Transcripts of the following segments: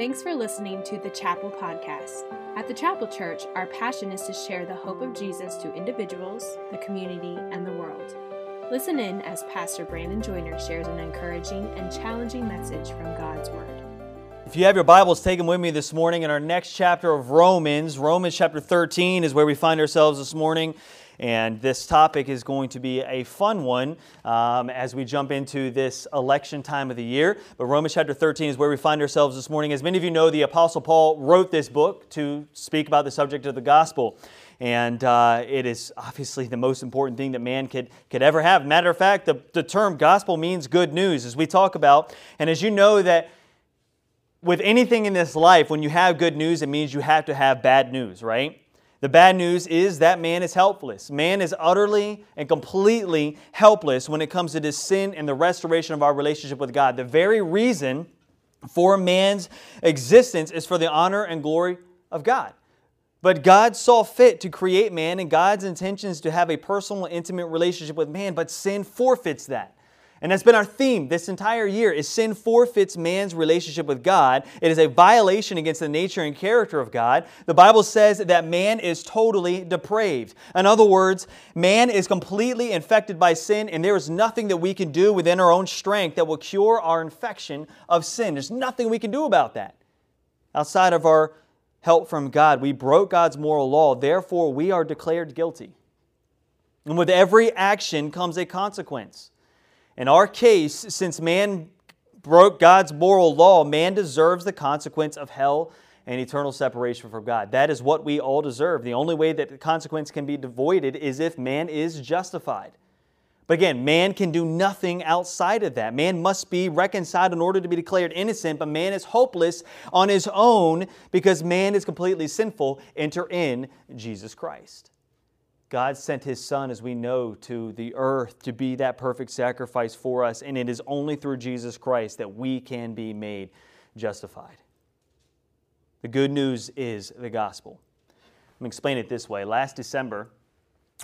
Thanks for listening to the Chapel Podcast. At the Chapel Church, our passion is to share the hope of Jesus to individuals, the community, and the world. Listen in as Pastor Brandon Joyner shares an encouraging and challenging message from God's Word. If you have your Bibles, take them with me this morning in our next chapter of Romans. Romans chapter 13 is where we find ourselves this morning. And this topic is going to be a fun one um, as we jump into this election time of the year. But Romans chapter 13 is where we find ourselves this morning. As many of you know, the Apostle Paul wrote this book to speak about the subject of the gospel. And uh, it is obviously the most important thing that man could, could ever have. Matter of fact, the, the term gospel means good news, as we talk about. And as you know, that with anything in this life, when you have good news, it means you have to have bad news, right? The bad news is that man is helpless. Man is utterly and completely helpless when it comes to this sin and the restoration of our relationship with God. The very reason for man's existence is for the honor and glory of God. But God saw fit to create man, and God's intentions to have a personal, intimate relationship with man, but sin forfeits that. And that's been our theme this entire year is sin forfeits man's relationship with God. It is a violation against the nature and character of God. The Bible says that man is totally depraved. In other words, man is completely infected by sin and there is nothing that we can do within our own strength that will cure our infection of sin. There's nothing we can do about that. Outside of our help from God, we broke God's moral law, therefore we are declared guilty. And with every action comes a consequence. In our case, since man broke God's moral law, man deserves the consequence of hell and eternal separation from God. That is what we all deserve. The only way that the consequence can be avoided is if man is justified. But again, man can do nothing outside of that. Man must be reconciled in order to be declared innocent, but man is hopeless on his own because man is completely sinful. Enter in Jesus Christ. God sent his Son, as we know, to the earth to be that perfect sacrifice for us, and it is only through Jesus Christ that we can be made justified. The good news is the gospel. Let me explain it this way. Last December,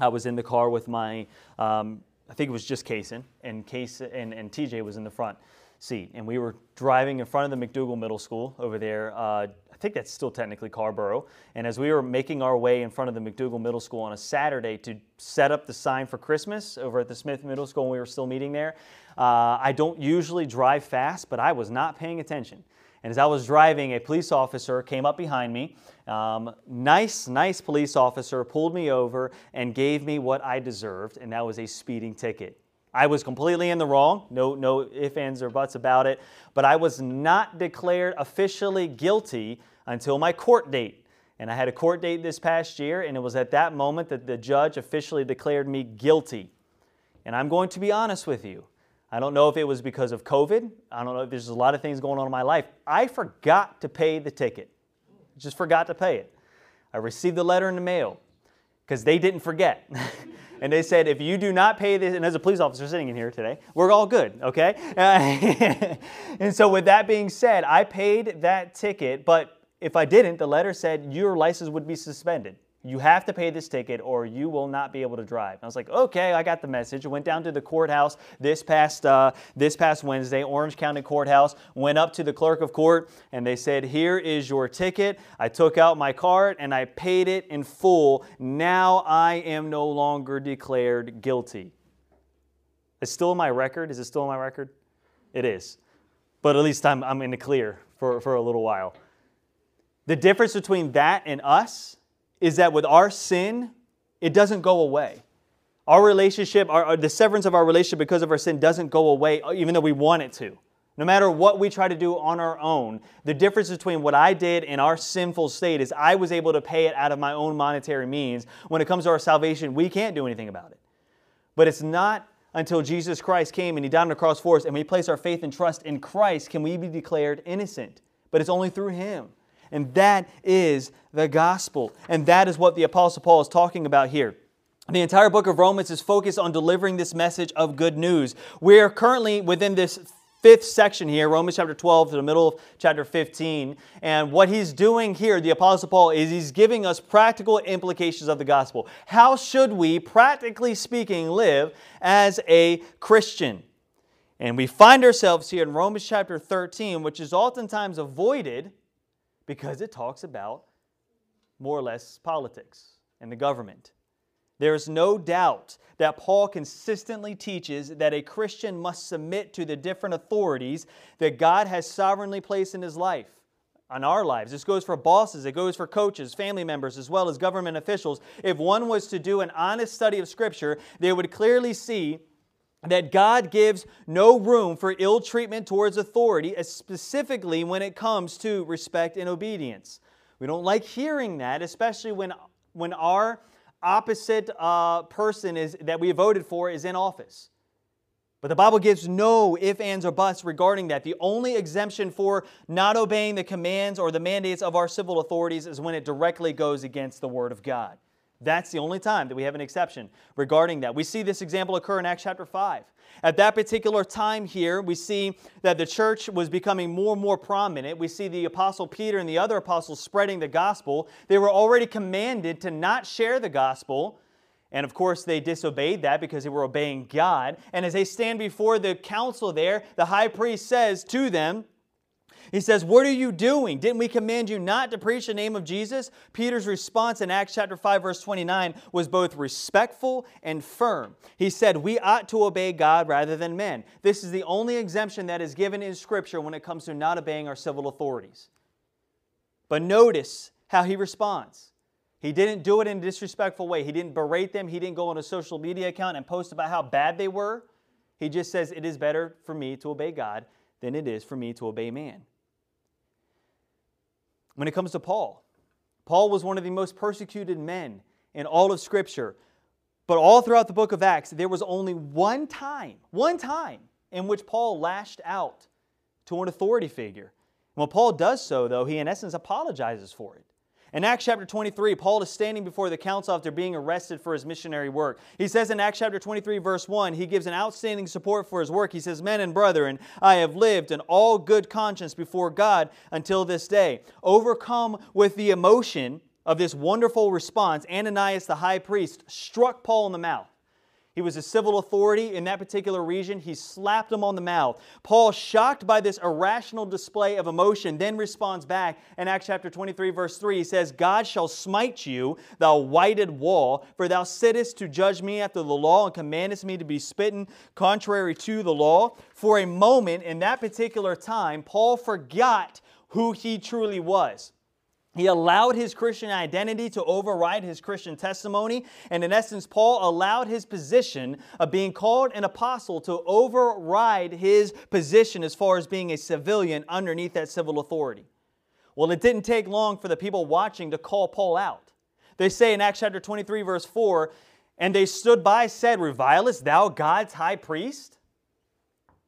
I was in the car with my, um, I think it was just Kason, and, Case, and, and TJ was in the front seat. And we were driving in front of the McDougle Middle School over there. Uh, I think that's still technically Carrboro. And as we were making our way in front of the McDougle Middle School on a Saturday to set up the sign for Christmas over at the Smith Middle School when we were still meeting there, uh, I don't usually drive fast, but I was not paying attention. And as I was driving, a police officer came up behind me. Um, nice, nice police officer pulled me over and gave me what I deserved, and that was a speeding ticket. I was completely in the wrong, no, no ifs, ands, or buts about it, but I was not declared officially guilty until my court date. And I had a court date this past year, and it was at that moment that the judge officially declared me guilty. And I'm going to be honest with you. I don't know if it was because of COVID. I don't know if there's a lot of things going on in my life. I forgot to pay the ticket. Just forgot to pay it. I received the letter in the mail because they didn't forget. And they said, if you do not pay this, and as a police officer sitting in here today, we're all good, okay? Uh, and so, with that being said, I paid that ticket, but if I didn't, the letter said your license would be suspended you have to pay this ticket or you will not be able to drive. I was like, okay, I got the message. Went down to the courthouse this past, uh, this past Wednesday, Orange County Courthouse, went up to the clerk of court and they said, here is your ticket. I took out my card and I paid it in full. Now I am no longer declared guilty. It's still in my record. Is it still in my record? It is. But at least I'm, I'm in the clear for, for a little while. The difference between that and us is that with our sin, it doesn't go away. Our relationship, our, the severance of our relationship because of our sin doesn't go away, even though we want it to. No matter what we try to do on our own, the difference between what I did in our sinful state is I was able to pay it out of my own monetary means. When it comes to our salvation, we can't do anything about it. But it's not until Jesus Christ came and He died on the cross for us and we place our faith and trust in Christ can we be declared innocent. But it's only through Him. And that is the gospel. And that is what the Apostle Paul is talking about here. The entire book of Romans is focused on delivering this message of good news. We are currently within this fifth section here, Romans chapter 12 to the middle of chapter 15. And what he's doing here, the Apostle Paul, is he's giving us practical implications of the gospel. How should we, practically speaking, live as a Christian? And we find ourselves here in Romans chapter 13, which is oftentimes avoided Because it talks about more or less politics and the government. There is no doubt that Paul consistently teaches that a Christian must submit to the different authorities that God has sovereignly placed in his life, on our lives. This goes for bosses, it goes for coaches, family members, as well as government officials. If one was to do an honest study of Scripture, they would clearly see that God gives no room for ill treatment towards authority, specifically when it comes to respect and obedience. We don't like hearing that, especially when, when our opposite uh, person is, that we voted for is in office. But the Bible gives no if, ands, or buts regarding that. The only exemption for not obeying the commands or the mandates of our civil authorities is when it directly goes against the Word of God. That's the only time that we have an exception regarding that. We see this example occur in Acts chapter 5. At that particular time here, we see that the church was becoming more and more prominent. We see the apostle Peter and the other apostles spreading the gospel. They were already commanded to not share the gospel. And of course, they disobeyed that because they were obeying God. And as they stand before the council there, the high priest says to them, he says, What are you doing? Didn't we command you not to preach the name of Jesus? Peter's response in Acts chapter 5, verse 29 was both respectful and firm. He said, We ought to obey God rather than men. This is the only exemption that is given in Scripture when it comes to not obeying our civil authorities. But notice how he responds. He didn't do it in a disrespectful way. He didn't berate them. He didn't go on a social media account and post about how bad they were. He just says, It is better for me to obey God than it is for me to obey man when it comes to Paul. Paul was one of the most persecuted men in all of Scripture. But all throughout the book of Acts, there was only one time, one time, in which Paul lashed out to an authority figure. when Paul does so, though, he in essence apologizes for it. In Acts chapter 23, Paul is standing before the council after being arrested for his missionary work. He says in Acts chapter 23, verse 1, he gives an outstanding support for his work. He says, Men and brethren, I have lived in all good conscience before God until this day. Overcome with the emotion of this wonderful response, Ananias the high priest struck Paul in the mouth. He was a civil authority in that particular region. He slapped him on the mouth. Paul, shocked by this irrational display of emotion, then responds back in Acts chapter 23, verse 3. He says, God shall smite you, thou whited wall, for thou sittest to judge me after the law and commandest me to be spitten contrary to the law. For a moment in that particular time, Paul forgot who he truly was. He allowed his Christian identity to override his Christian testimony. And in essence, Paul allowed his position of being called an apostle to override his position as far as being a civilian underneath that civil authority. Well, it didn't take long for the people watching to call Paul out. They say in Acts chapter 23, verse 4, and they stood by, said, Revilest thou God's high priest?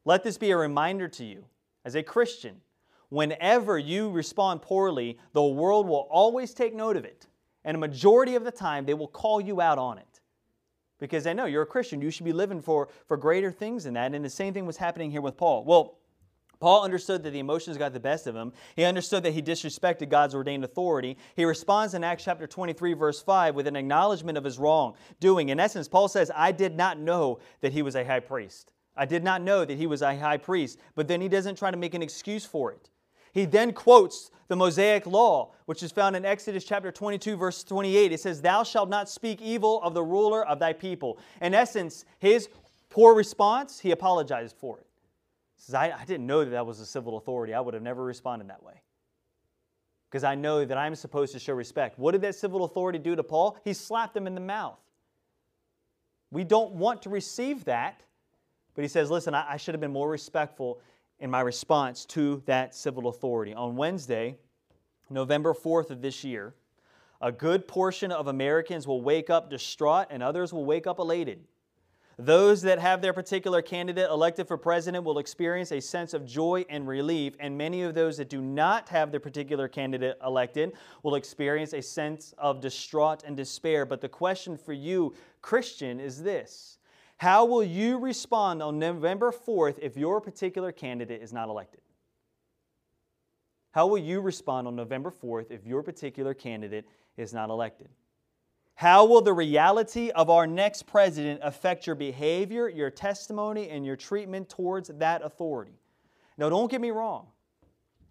Let this be a reminder to you as a Christian whenever you respond poorly, the world will always take note of it. And a majority of the time, they will call you out on it. Because they know you're a Christian. You should be living for, for greater things than that. And the same thing was happening here with Paul. Well, Paul understood that the emotions got the best of him. He understood that he disrespected God's ordained authority. He responds in Acts chapter 23, verse 5, with an acknowledgement of his wrong doing. In essence, Paul says, I did not know that he was a high priest. I did not know that he was a high priest. But then he doesn't try to make an excuse for it. He then quotes the Mosaic law, which is found in Exodus chapter 22, verse 28. It says, Thou shalt not speak evil of the ruler of thy people. In essence, his poor response, he apologized for it. He says, I, I didn't know that that was a civil authority. I would have never responded that way. Because I know that I'm supposed to show respect. What did that civil authority do to Paul? He slapped him in the mouth. We don't want to receive that. But he says, Listen, I, I should have been more respectful in my response to that civil authority. On Wednesday, November 4th of this year, a good portion of Americans will wake up distraught and others will wake up elated. Those that have their particular candidate elected for president will experience a sense of joy and relief, and many of those that do not have their particular candidate elected will experience a sense of distraught and despair. But the question for you, Christian, is this how will you respond on November 4th if your particular candidate is not elected? How will you respond on November 4th if your particular candidate is not elected? How will the reality of our next president affect your behavior, your testimony, and your treatment towards that authority? Now, don't get me wrong.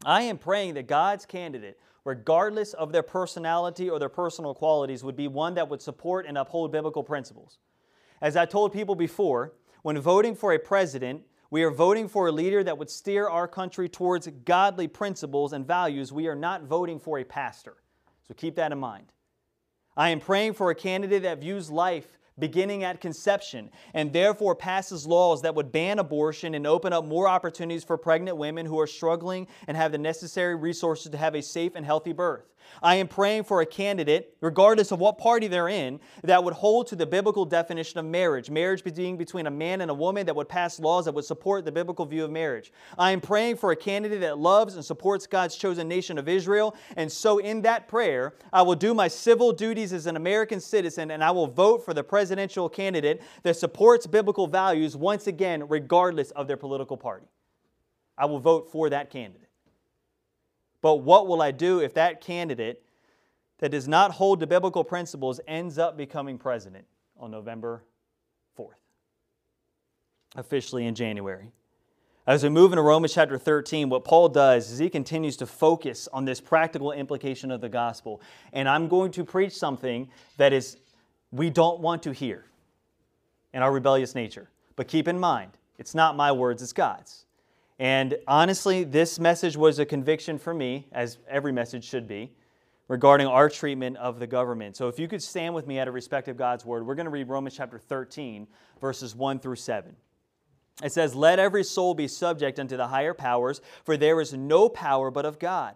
I am praying that God's candidate, regardless of their personality or their personal qualities, would be one that would support and uphold biblical principles. As I told people before, when voting for a president, we are voting for a leader that would steer our country towards godly principles and values. We are not voting for a pastor. So keep that in mind. I am praying for a candidate that views life beginning at conception and therefore passes laws that would ban abortion and open up more opportunities for pregnant women who are struggling and have the necessary resources to have a safe and healthy birth. I am praying for a candidate, regardless of what party they're in, that would hold to the biblical definition of marriage, marriage being between a man and a woman that would pass laws that would support the biblical view of marriage. I am praying for a candidate that loves and supports God's chosen nation of Israel. And so, in that prayer, I will do my civil duties as an American citizen and I will vote for the presidential candidate that supports biblical values once again, regardless of their political party. I will vote for that candidate. But what will I do if that candidate that does not hold to biblical principles ends up becoming president on November 4th, officially in January? As we move into Romans chapter 13, what Paul does is he continues to focus on this practical implication of the gospel. And I'm going to preach something that is we don't want to hear in our rebellious nature. But keep in mind, it's not my words, it's God's. And honestly, this message was a conviction for me, as every message should be, regarding our treatment of the government. So if you could stand with me out of respect of God's word, we're going to read Romans chapter 13, verses 1 through 7. It says, Let every soul be subject unto the higher powers, for there is no power but of God.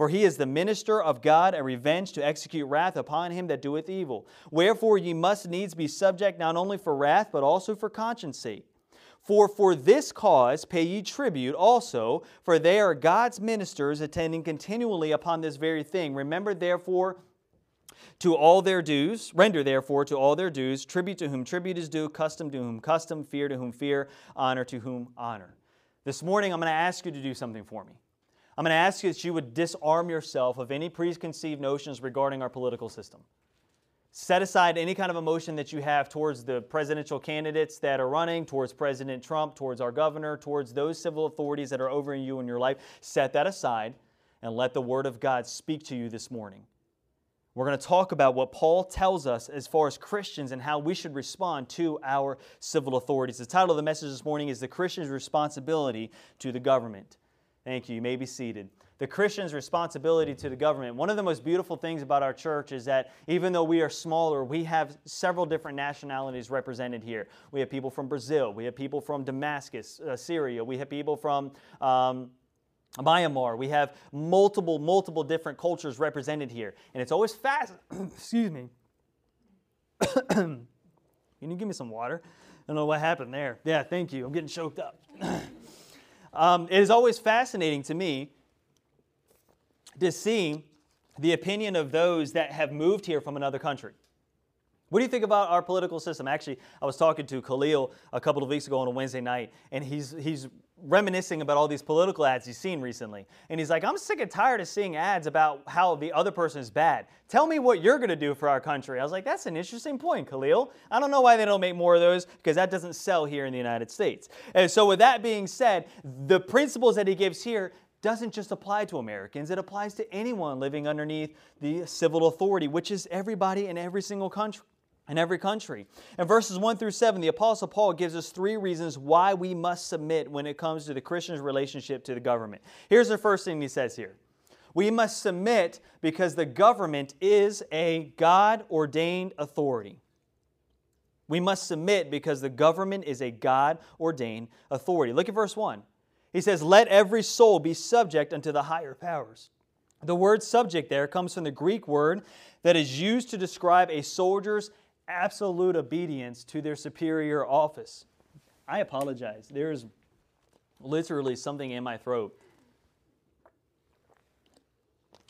For he is the minister of God a revenge to execute wrath upon him that doeth evil. Wherefore ye must needs be subject not only for wrath, but also for conscience sake. For for this cause pay ye tribute also, for they are God's ministers attending continually upon this very thing. Remember therefore to all their dues, render therefore to all their dues, tribute to whom tribute is due, custom to whom custom, fear to whom fear, honor to whom honor. This morning I'm going to ask you to do something for me. I'm going to ask you that you would disarm yourself of any preconceived notions regarding our political system. Set aside any kind of emotion that you have towards the presidential candidates that are running, towards President Trump, towards our governor, towards those civil authorities that are over you in your life. Set that aside and let the Word of God speak to you this morning. We're going to talk about what Paul tells us as far as Christians and how we should respond to our civil authorities. The title of the message this morning is The Christian's Responsibility to the Government. Thank you. You may be seated the Christian's responsibility to the government. One of the most beautiful things about our church is that even though we are smaller, we have several different nationalities represented here. We have people from Brazil, we have people from Damascus, uh, Syria, we have people from um, Myanmar. We have multiple, multiple different cultures represented here. And it's always fast. Excuse me. Can you give me some water? I don't know what happened there. Yeah, thank you. I'm getting choked up. um, it is always fascinating to me to see the opinion of those that have moved here from another country. What do you think about our political system? Actually, I was talking to Khalil a couple of weeks ago on a Wednesday night, and he's, he's reminiscing about all these political ads he's seen recently. And he's like, I'm sick and tired of seeing ads about how the other person is bad. Tell me what you're going to do for our country. I was like, that's an interesting point, Khalil. I don't know why they don't make more of those because that doesn't sell here in the United States. And so, with that being said, the principles that he gives here doesn't just apply to Americans, it applies to anyone living underneath the civil authority, which is everybody in every single country. In every country. In verses 1 through 7, the Apostle Paul gives us three reasons why we must submit when it comes to the Christian's relationship to the government. Here's the first thing he says here We must submit because the government is a God ordained authority. We must submit because the government is a God ordained authority. Look at verse 1. He says, Let every soul be subject unto the higher powers. The word subject there comes from the Greek word that is used to describe a soldier's absolute obedience to their superior office. I apologize. There's literally something in my throat.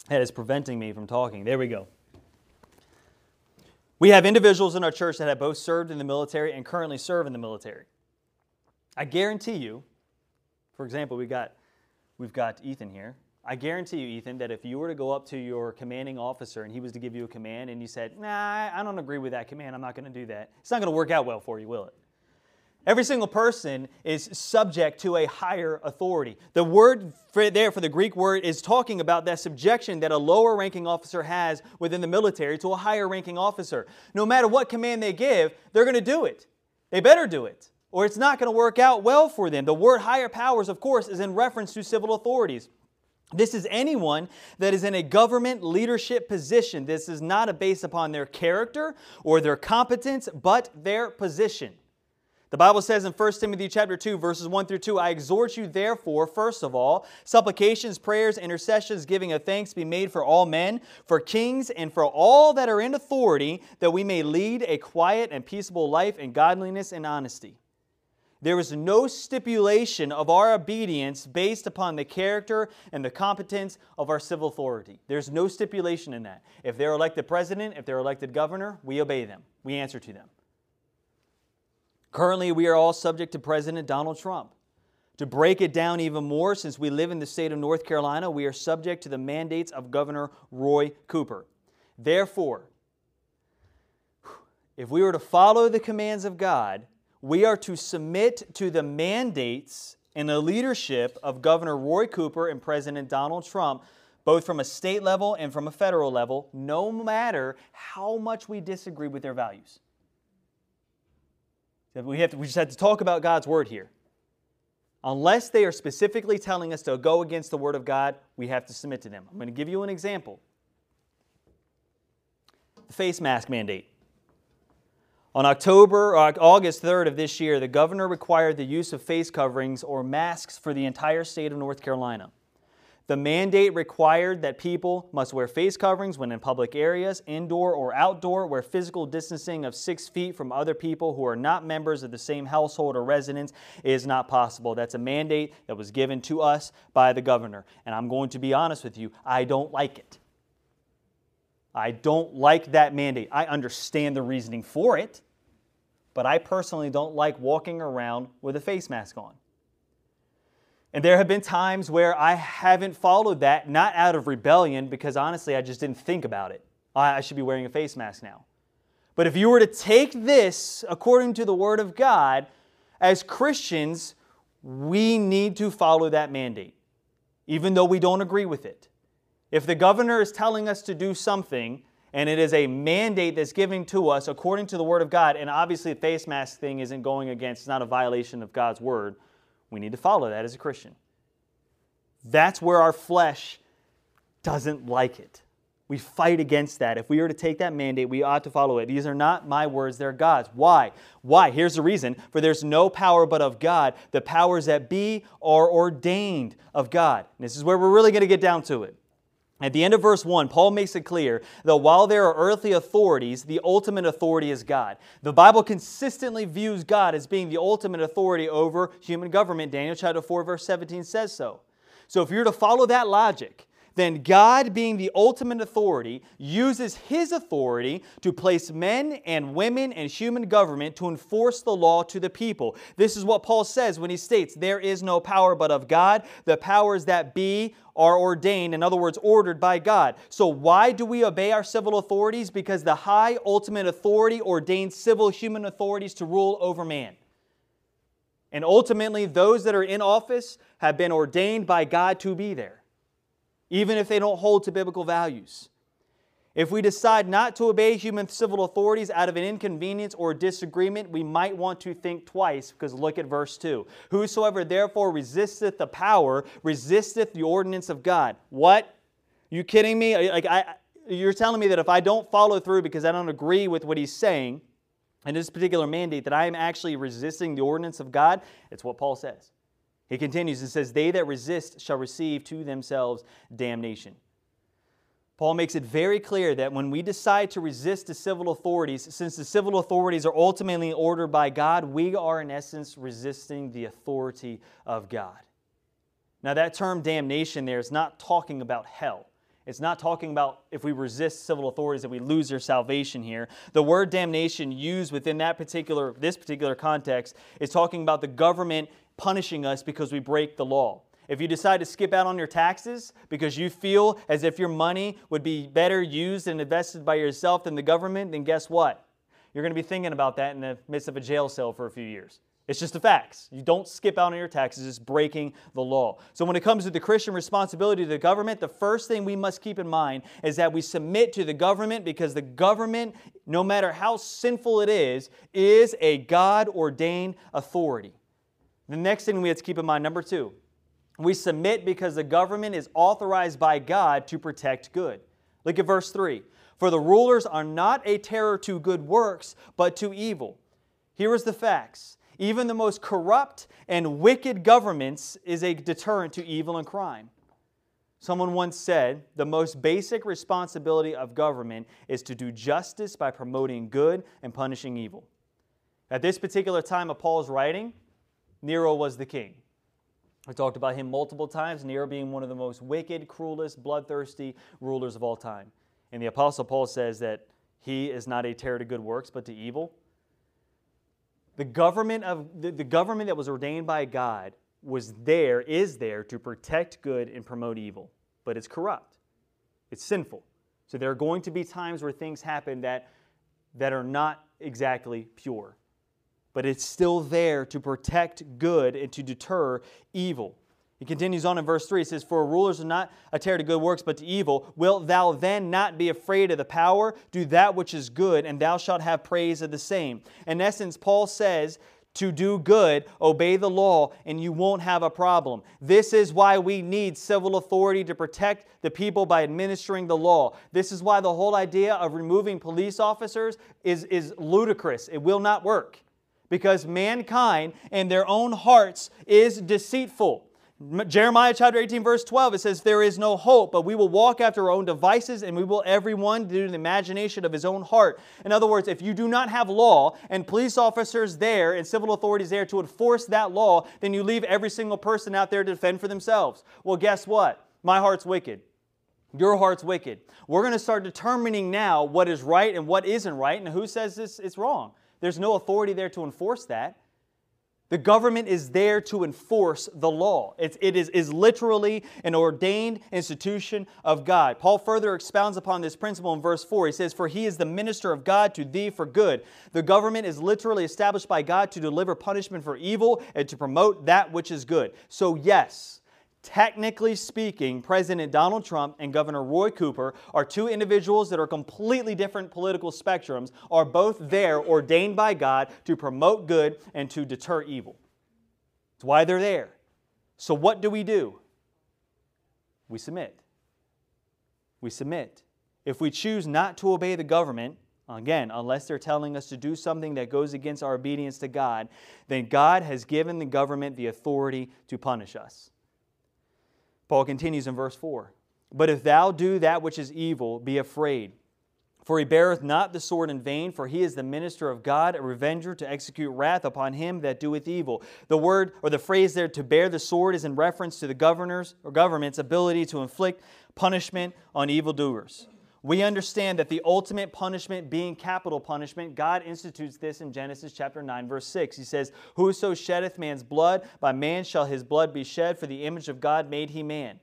that is preventing me from talking. There we go. We have individuals in our church that have both served in the military and currently serve in the military. I guarantee you, for example, we got, we've got Ethan here. I guarantee you, Ethan, that if you were to go up to your commanding officer and he was to give you a command and you said, nah, I don't agree with that command, I'm not going to do that, it's not going to work out well for you, will it? Every single person is subject to a higher authority. The word for there for the Greek word is talking about that subjection that a lower ranking officer has within the military to a higher ranking officer. No matter what command they give, they're going to do it. They better do it, or it's not going to work out well for them. The word higher powers, of course, is in reference to civil authorities. This is anyone that is in a government leadership position. This is not based upon their character or their competence, but their position. The Bible says in 1 Timothy chapter 2 verses 1 through 2, I exhort you therefore first of all, supplications, prayers, intercessions, giving of thanks be made for all men, for kings and for all that are in authority, that we may lead a quiet and peaceable life in godliness and honesty. There is no stipulation of our obedience based upon the character and the competence of our civil authority. There's no stipulation in that. If they're elected president, if they're elected governor, we obey them. We answer to them. Currently, we are all subject to President Donald Trump. To break it down even more, since we live in the state of North Carolina, we are subject to the mandates of Governor Roy Cooper. Therefore, if we were to follow the commands of God, we are to submit to the mandates and the leadership of Governor Roy Cooper and President Donald Trump, both from a state level and from a federal level, no matter how much we disagree with their values. We, have to, we just have to talk about God's word here. Unless they are specifically telling us to go against the word of God, we have to submit to them. I'm going to give you an example. The face mask mandate. On October, uh, August 3rd of this year, the governor required the use of face coverings or masks for the entire state of North Carolina. The mandate required that people must wear face coverings when in public areas, indoor or outdoor, where physical distancing of six feet from other people who are not members of the same household or residence is not possible. That's a mandate that was given to us by the governor. And I'm going to be honest with you, I don't like it. I don't like that mandate. I understand the reasoning for it, but I personally don't like walking around with a face mask on. And there have been times where I haven't followed that, not out of rebellion, because honestly, I just didn't think about it. I should be wearing a face mask now. But if you were to take this according to the Word of God, as Christians, we need to follow that mandate, even though we don't agree with it. If the governor is telling us to do something, and it is a mandate that's given to us according to the Word of God, and obviously the face mask thing isn't going against, it's not a violation of God's Word we need to follow that as a Christian. That's where our flesh doesn't like it. We fight against that. If we were to take that mandate, we ought to follow it. These are not my words, they're God's. Why? Why? Here's the reason. For there's no power but of God. The powers that be are ordained of God. And this is where we're really going to get down to it. At the end of verse 1, Paul makes it clear that while there are earthly authorities, the ultimate authority is God. The Bible consistently views God as being the ultimate authority over human government. Daniel chapter 4, verse 17 says so. So if you're to follow that logic, then God, being the ultimate authority, uses his authority to place men and women and human government to enforce the law to the people. This is what Paul says when he states, There is no power but of God. The powers that be are ordained, in other words, ordered by God. So, why do we obey our civil authorities? Because the high ultimate authority ordains civil human authorities to rule over man. And ultimately, those that are in office have been ordained by God to be there even if they don't hold to biblical values. If we decide not to obey human civil authorities out of an inconvenience or disagreement, we might want to think twice because look at verse 2. Whosoever therefore resisteth the power resisteth the ordinance of God. What? You kidding me? Like I you're telling me that if I don't follow through because I don't agree with what he's saying in this particular mandate that I am actually resisting the ordinance of God? It's what Paul says. He continues and says, They that resist shall receive to themselves damnation. Paul makes it very clear that when we decide to resist the civil authorities, since the civil authorities are ultimately ordered by God, we are in essence resisting the authority of God. Now, that term damnation there is not talking about hell. It's not talking about if we resist civil authorities that we lose their salvation here. The word damnation used within that particular this particular context is talking about the government punishing us because we break the law. If you decide to skip out on your taxes because you feel as if your money would be better used and invested by yourself than the government, then guess what? You're going to be thinking about that in the midst of a jail cell for a few years. It's just the facts. You don't skip out on your taxes, it's breaking the law. So, when it comes to the Christian responsibility to the government, the first thing we must keep in mind is that we submit to the government because the government, no matter how sinful it is, is a God ordained authority. The next thing we have to keep in mind, number two, we submit because the government is authorized by God to protect good. Look at verse 3. For the rulers are not a terror to good works, but to evil. Here is the facts even the most corrupt and wicked governments is a deterrent to evil and crime. Someone once said, the most basic responsibility of government is to do justice by promoting good and punishing evil. At this particular time of Paul's writing, Nero was the king. We talked about him multiple times, Nero being one of the most wicked, cruelest, bloodthirsty rulers of all time. And the Apostle Paul says that he is not a terror to good works, but to evil. The government, of, the, the government that was ordained by God was there, is there to protect good and promote evil, but it's corrupt. It's sinful. So there are going to be times where things happen that, that are not exactly pure. But it's still there to protect good and to deter evil. He continues on in verse 3. He says, For rulers are not a terror to good works, but to evil. Wilt thou then not be afraid of the power? Do that which is good, and thou shalt have praise of the same. In essence, Paul says, to do good, obey the law, and you won't have a problem. This is why we need civil authority to protect the people by administering the law. This is why the whole idea of removing police officers is, is ludicrous. It will not work because mankind and their own hearts is deceitful. Jeremiah chapter 18, verse 12, it says, There is no hope, but we will walk after our own devices, and we will everyone do the imagination of his own heart. In other words, if you do not have law and police officers there and civil authorities there to enforce that law, then you leave every single person out there to defend for themselves. Well, guess what? My heart's wicked. Your heart's wicked. We're going to start determining now what is right and what isn't right, and who says this is wrong. There's no authority there to enforce that. The government is there to enforce the law. It's, it is, is literally an ordained institution of God. Paul further expounds upon this principle in verse 4. He says, For he is the minister of God to thee for good. The government is literally established by God to deliver punishment for evil and to promote that which is good. So, yes, Technically speaking, President Donald Trump and Governor Roy Cooper are two individuals that are completely different political spectrums, are both there ordained by God to promote good and to deter evil. It's why they're there. So, what do we do? We submit. We submit. If we choose not to obey the government, again, unless they're telling us to do something that goes against our obedience to God, then God has given the government the authority to punish us. Paul continues in verse 4 But if thou do that which is evil, be afraid. For he beareth not the sword in vain, for he is the minister of God, a revenger to execute wrath upon him that doeth evil. The word or the phrase there, to bear the sword, is in reference to the governor's or government's ability to inflict punishment on evildoers. We understand that the ultimate punishment being capital punishment, God institutes this in Genesis chapter 9, verse 6. He says, Whoso sheddeth man's blood, by man shall his blood be shed, for the image of God made he man.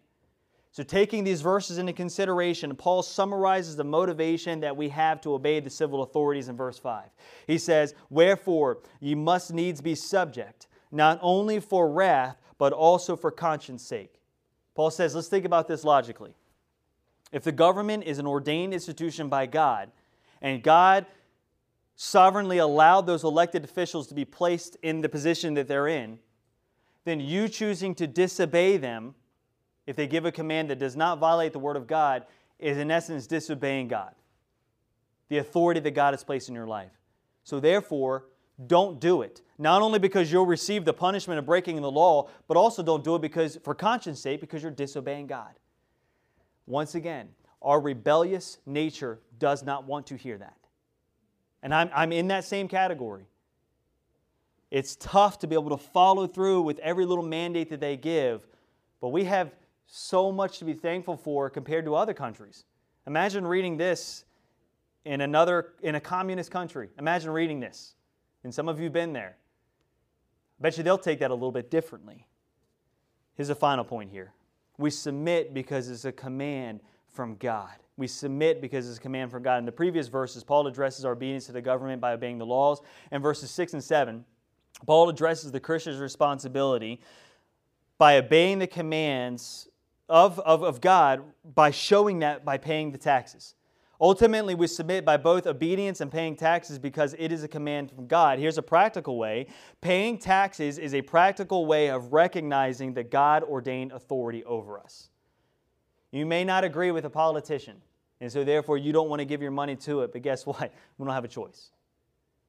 So, taking these verses into consideration, Paul summarizes the motivation that we have to obey the civil authorities in verse 5. He says, Wherefore ye must needs be subject, not only for wrath, but also for conscience sake. Paul says, let's think about this logically. If the government is an ordained institution by God, and God sovereignly allowed those elected officials to be placed in the position that they're in, then you choosing to disobey them, if they give a command that does not violate the Word of God, is in essence disobeying God, the authority that God has placed in your life. So therefore, don't do it. Not only because you'll receive the punishment of breaking the law, but also don't do it because, for conscience sake, because you're disobeying God. Once again, our rebellious nature does not want to hear that. And I'm, I'm in that same category. It's tough to be able to follow through with every little mandate that they give, but we have so much to be thankful for compared to other countries. Imagine reading this in another in a communist country. Imagine reading this. And some of you have been there. I bet you they'll take that a little bit differently. Here's a final point here. We submit because it's a command from God. We submit because it's a command from God. In the previous verses, Paul addresses our obedience to the government by obeying the laws. And verses 6 and 7, Paul addresses the Christian's responsibility by obeying the commands of, of, of God by showing that by paying the taxes. Ultimately, we submit by both obedience and paying taxes because it is a command from God. Here's a practical way paying taxes is a practical way of recognizing the God ordained authority over us. You may not agree with a politician, and so therefore you don't want to give your money to it, but guess what? We don't have a choice.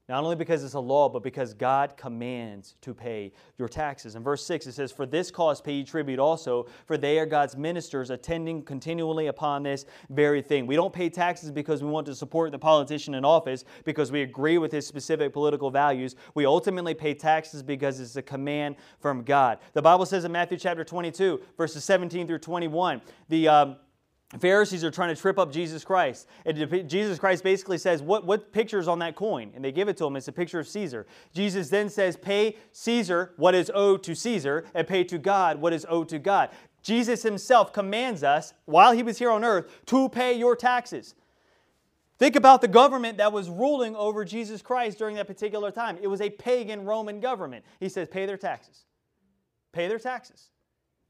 Not only because it's a law, but because God commands to pay your taxes. In verse 6, it says, For this cause pay ye tribute also, for they are God's ministers, attending continually upon this very thing. We don't pay taxes because we want to support the politician in office, because we agree with his specific political values. We ultimately pay taxes because it's a command from God. The Bible says in Matthew chapter 22, verses 17 through 21, the. Um, Pharisees are trying to trip up Jesus Christ. And Jesus Christ basically says, what, what picture is on that coin? And they give it to him. It's a picture of Caesar. Jesus then says, Pay Caesar what is owed to Caesar, and pay to God what is owed to God. Jesus himself commands us, while he was here on earth, to pay your taxes. Think about the government that was ruling over Jesus Christ during that particular time. It was a pagan Roman government. He says, Pay their taxes. Pay their taxes.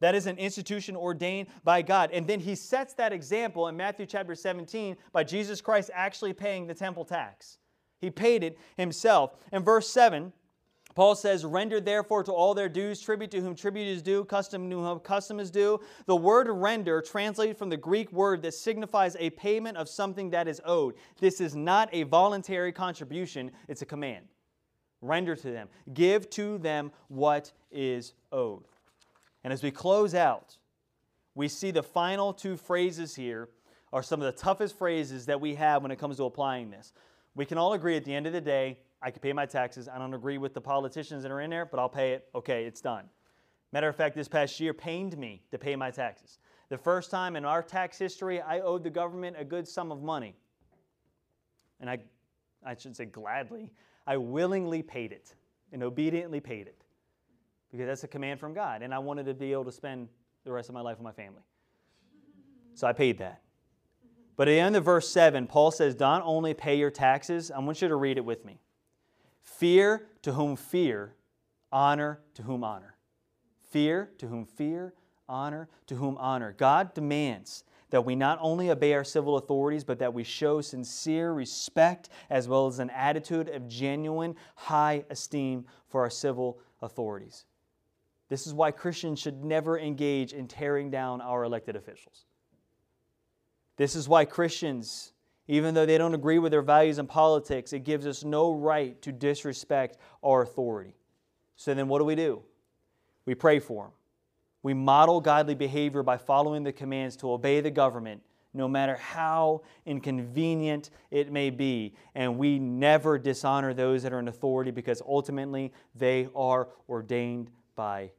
That is an institution ordained by God. And then he sets that example in Matthew chapter 17 by Jesus Christ actually paying the temple tax. He paid it himself. In verse 7, Paul says, Render therefore to all their dues, tribute to whom tribute is due, custom to whom custom is due. The word render translated from the Greek word that signifies a payment of something that is owed. This is not a voluntary contribution, it's a command. Render to them, give to them what is owed. And as we close out, we see the final two phrases here are some of the toughest phrases that we have when it comes to applying this. We can all agree at the end of the day, I can pay my taxes. I don't agree with the politicians that are in there, but I'll pay it. Okay, it's done. Matter of fact, this past year pained me to pay my taxes. The first time in our tax history, I owed the government a good sum of money. And I, I should say gladly, I willingly paid it and obediently paid it because that's a command from God. And I wanted to be able to spend the rest of my life with my family. So I paid that. But at the end of verse 7, Paul says, Don't only pay your taxes, I want you to read it with me. Fear to whom fear, honor to whom honor. Fear to whom fear, honor to whom honor. God demands that we not only obey our civil authorities, but that we show sincere respect as well as an attitude of genuine high esteem for our civil authorities. This is why Christians should never engage in tearing down our elected officials. This is why Christians, even though they don't agree with their values and politics, it gives us no right to disrespect our authority. So then what do we do? We pray for them. We model godly behavior by following the commands to obey the government, no matter how inconvenient it may be. And we never dishonor those that are in authority because ultimately they are ordained by